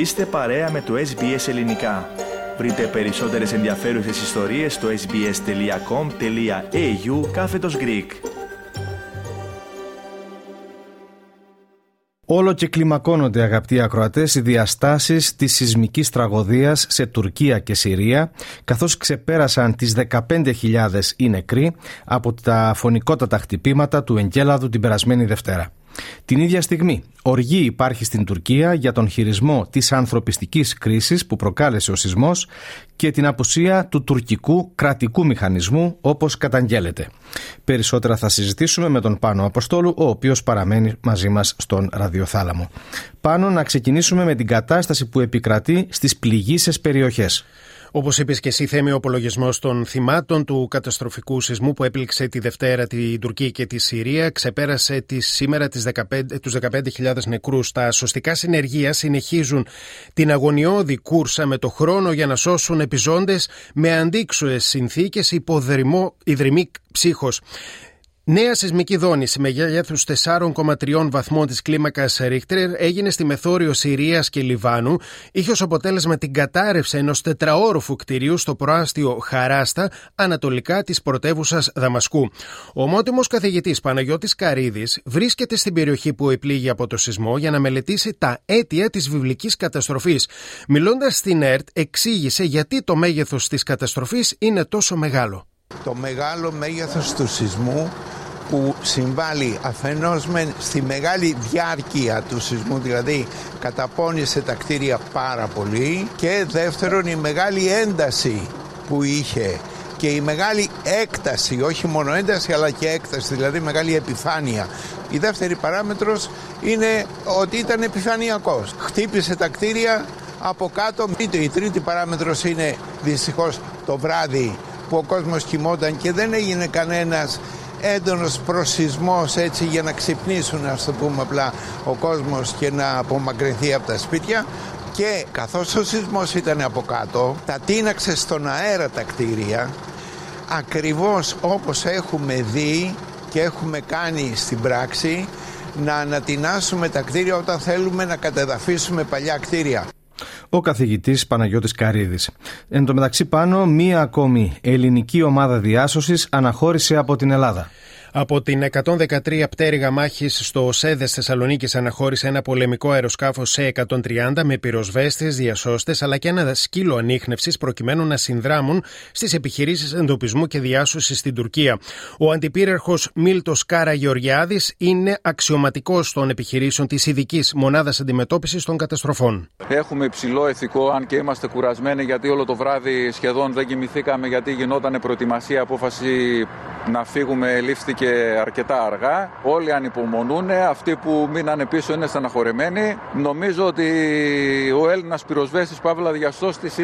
Είστε παρέα με το SBS Ελληνικά. Βρείτε περισσότερες ενδιαφέρουσες ιστορίες στο sbs.com.au κάθετος Greek. Όλο και κλιμακώνονται αγαπητοί ακροατές οι διαστάσεις της σεισμικής τραγωδίας σε Τουρκία και Συρία καθώς ξεπέρασαν τις 15.000 οι νεκροί από τα φωνικότατα χτυπήματα του Εγκέλαδου την περασμένη Δευτέρα. Την ίδια στιγμή, οργή υπάρχει στην Τουρκία για τον χειρισμό της ανθρωπιστικής κρίσης που προκάλεσε ο σεισμός και την απουσία του τουρκικού κρατικού μηχανισμού όπως καταγγέλλεται. Περισσότερα θα συζητήσουμε με τον Πάνο Αποστόλου, ο οποίος παραμένει μαζί μας στον ραδιοθάλαμο. Πάνω να ξεκινήσουμε με την κατάσταση που επικρατεί στις πληγήσεις περιοχές. Όπως είπες και εσύ, Θέμη, ο απολογισμός των θυμάτων του καταστροφικού σεισμού που έπληξε τη Δευτέρα την Τουρκία και τη Συρία ξεπέρασε τη, σήμερα τις 15, τους 15.000 νεκρούς. Τα σωστικά συνεργεία συνεχίζουν την αγωνιώδη κούρσα με το χρόνο για να σώσουν επιζώντες με αντίξωες συνθήκες υπό ιδρυμή ψύχος. Νέα σεισμική δόνηση μεγέθου 4,3 βαθμών της κλίμακας Ρίχτερ έγινε στη μεθόριο Συρίας και Λιβάνου. Είχε ως αποτέλεσμα την κατάρρευση ενός τετραόροφου κτηρίου στο προάστιο Χαράστα, ανατολικά της πρωτεύουσας Δαμασκού. Ο ομότιμος καθηγητής Παναγιώτης Καρίδης βρίσκεται στην περιοχή που επλήγει από το σεισμό για να μελετήσει τα αίτια της βιβλικής καταστροφής. Μιλώντας στην ΕΡΤ, εξήγησε γιατί το μέγεθος της καταστροφής είναι τόσο μεγάλο. Το μεγάλο μέγεθος του σεισμού που συμβάλλει αφενός με στη μεγάλη διάρκεια του σεισμού, δηλαδή καταπώνησε τα κτίρια πάρα πολύ και δεύτερον η μεγάλη ένταση που είχε και η μεγάλη έκταση, όχι μόνο ένταση αλλά και έκταση, δηλαδή μεγάλη επιφάνεια. Η δεύτερη παράμετρος είναι ότι ήταν επιφανειακός. Χτύπησε τα κτίρια από κάτω. Η τρίτη παράμετρος είναι δυστυχώς το βράδυ που ο κόσμος κοιμόταν και δεν έγινε κανένας έντονος προσυσμός έτσι για να ξυπνήσουν ας το πούμε απλά ο κόσμος και να απομακρυνθεί από τα σπίτια. Και καθώς ο σεισμός ήταν από κάτω τα τίναξε στον αέρα τα κτίρια ακριβώς όπως έχουμε δει και έχουμε κάνει στην πράξη να ανατινάσουμε τα κτίρια όταν θέλουμε να κατεδαφίσουμε παλιά κτίρια ο καθηγητής Παναγιώτης Καρίδης. Εν τω μεταξύ, πάνω μία ακόμη ελληνική ομάδα διάσωσης αναχώρησε από την Ελλάδα. Από την 113 πτέρυγα μάχης στο ΣΕΔΕ Θεσσαλονίκης αναχώρησε ένα πολεμικό αεροσκάφο σε 130 με πυροσβέστες, διασώστες αλλά και ένα σκύλο ανείχνευσης προκειμένου να συνδράμουν στις επιχειρήσεις εντοπισμού και διάσωσης στην Τουρκία. Ο αντιπύρερχο Μίλτος Κάρα Γεωργιάδη είναι αξιωματικός των επιχειρήσεων της ειδικής μονάδας αντιμετώπισης των καταστροφών. Έχουμε υψηλό ηθικό, αν και είμαστε κουρασμένοι γιατί όλο το βράδυ σχεδόν δεν κοιμηθήκαμε γιατί γινόταν προετοιμασία απόφαση να φύγουμε λήφθηκε αρκετά αργά. Όλοι ανυπομονούν. Αυτοί που μείνανε πίσω είναι στεναχωρεμένοι. Νομίζω ότι ο Έλληνας πυροσβέστης Παύλα Διαστώστης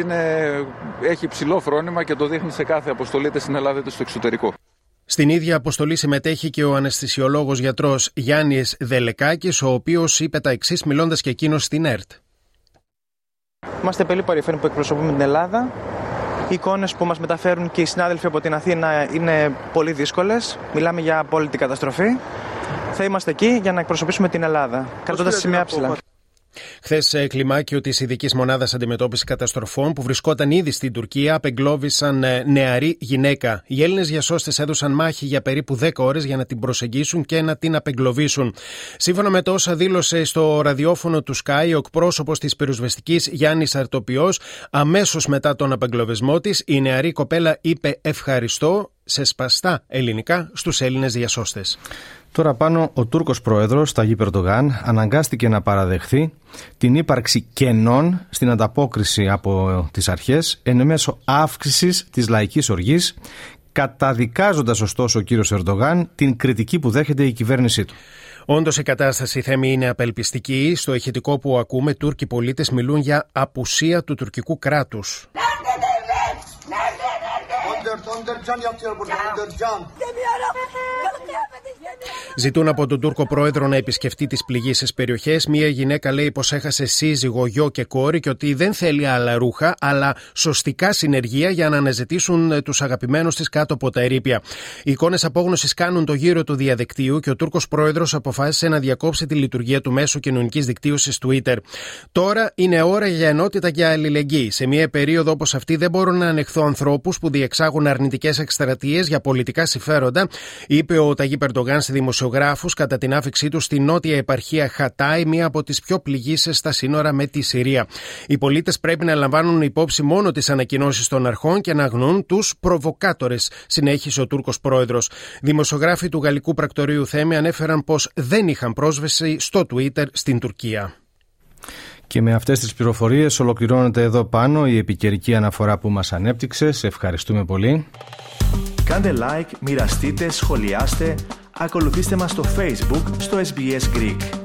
έχει ψηλό φρόνημα και το δείχνει σε κάθε αποστολή είτε στην Ελλάδα είτε στο εξωτερικό. Στην ίδια αποστολή συμμετέχει και ο αναισθησιολόγος γιατρός Γιάννης Δελεκάκης, ο οποίος είπε τα εξής μιλώντας και εκείνος στην ΕΡΤ. Είμαστε πολύ παρήφανοι που εκπροσωπούμε την Ελλάδα οι εικόνες που μας μεταφέρουν και οι συνάδελφοι από την Αθήνα είναι πολύ δύσκολες. Μιλάμε για απόλυτη καταστροφή. Θα είμαστε εκεί για να εκπροσωπήσουμε την Ελλάδα, κρατώντας σημεία ψηλά. Χθες, κλιμάκιο της ειδικής μονάδας αντιμετώπισης καταστροφών που βρισκόταν ήδη στην Τουρκία απεγκλώβησαν ε, νεαρή γυναίκα. Οι Έλληνες διασώστες έδωσαν μάχη για περίπου 10 ώρες για να την προσεγγίσουν και να την απεγκλωβίσουν. Σύμφωνα με το όσα δήλωσε στο ραδιόφωνο του Sky, ο εκπρόσωπος της πυροσβεστικής Γιάννης Αρτοπιό, αμέσως μετά τον απεγκλωβισμό της, η νεαρή κοπέλα είπε ευχαριστώ σε σπαστά ελληνικά στους Έλληνες διασώστες. Τώρα πάνω ο Τούρκος πρόεδρος Ταγί Περτογάν αναγκάστηκε να παραδεχθεί την ύπαρξη κενών στην ανταπόκριση από τις αρχές εν μέσω αύξησης της λαϊκής οργής καταδικάζοντας ωστόσο ο κύριος Ερντογάν την κριτική που δέχεται η κυβέρνησή του. Όντως η κατάσταση θέμη είναι απελπιστική. Στο ηχητικό που ακούμε, Τούρκοι πολίτες μιλούν για απουσία του τουρκικού κράτους. Ζητούν από τον Τούρκο πρόεδρο να επισκεφτεί τις πληγήσεις περιοχές. Μία γυναίκα λέει πως έχασε σύζυγο, γιο και κόρη και ότι δεν θέλει άλλα ρούχα, αλλά σωστικά συνεργεία για να αναζητήσουν τους αγαπημένους της κάτω από τα ερήπια. Οι εικόνες απόγνωσης κάνουν το γύρο του διαδικτύου και ο Τούρκος πρόεδρος αποφάσισε να διακόψει τη λειτουργία του μέσου κοινωνικής δικτύωσης Twitter. Τώρα είναι ώρα για ενότητα και αλληλεγγύη. Σε μια περίοδο όπως αυτή δεν μπορώ να ανεχθώ ανθρώπους που διεξάγουν αρνητικές εκστρατείες για πολιτικά συμφέροντα, είπε ο Ταγί Περντογάν σε δημοσιογράφους κατά την άφηξή του στη νότια επαρχία Χατάι, μία από τις πιο πληγήσεις στα σύνορα με τη Συρία. Οι πολίτες πρέπει να λαμβάνουν υπόψη μόνο τις ανακοινώσεις των αρχών και να αγνούν τους προβοκάτορες, συνέχισε ο Τούρκος πρόεδρος. Δημοσιογράφοι του Γαλλικού Πρακτορείου Θέμη ανέφεραν πως δεν είχαν πρόσβαση στο Twitter στην Τουρκία. Και με αυτές τις πληροφορίες ολοκληρώνεται εδώ πάνω η επικαιρική αναφορά που μας ανέπτυξε. Σε ευχαριστούμε πολύ. Κάντε like, μοιραστείτε, σχολιάστε, ακολουθήστε μας στο Facebook, στο SBS Greek.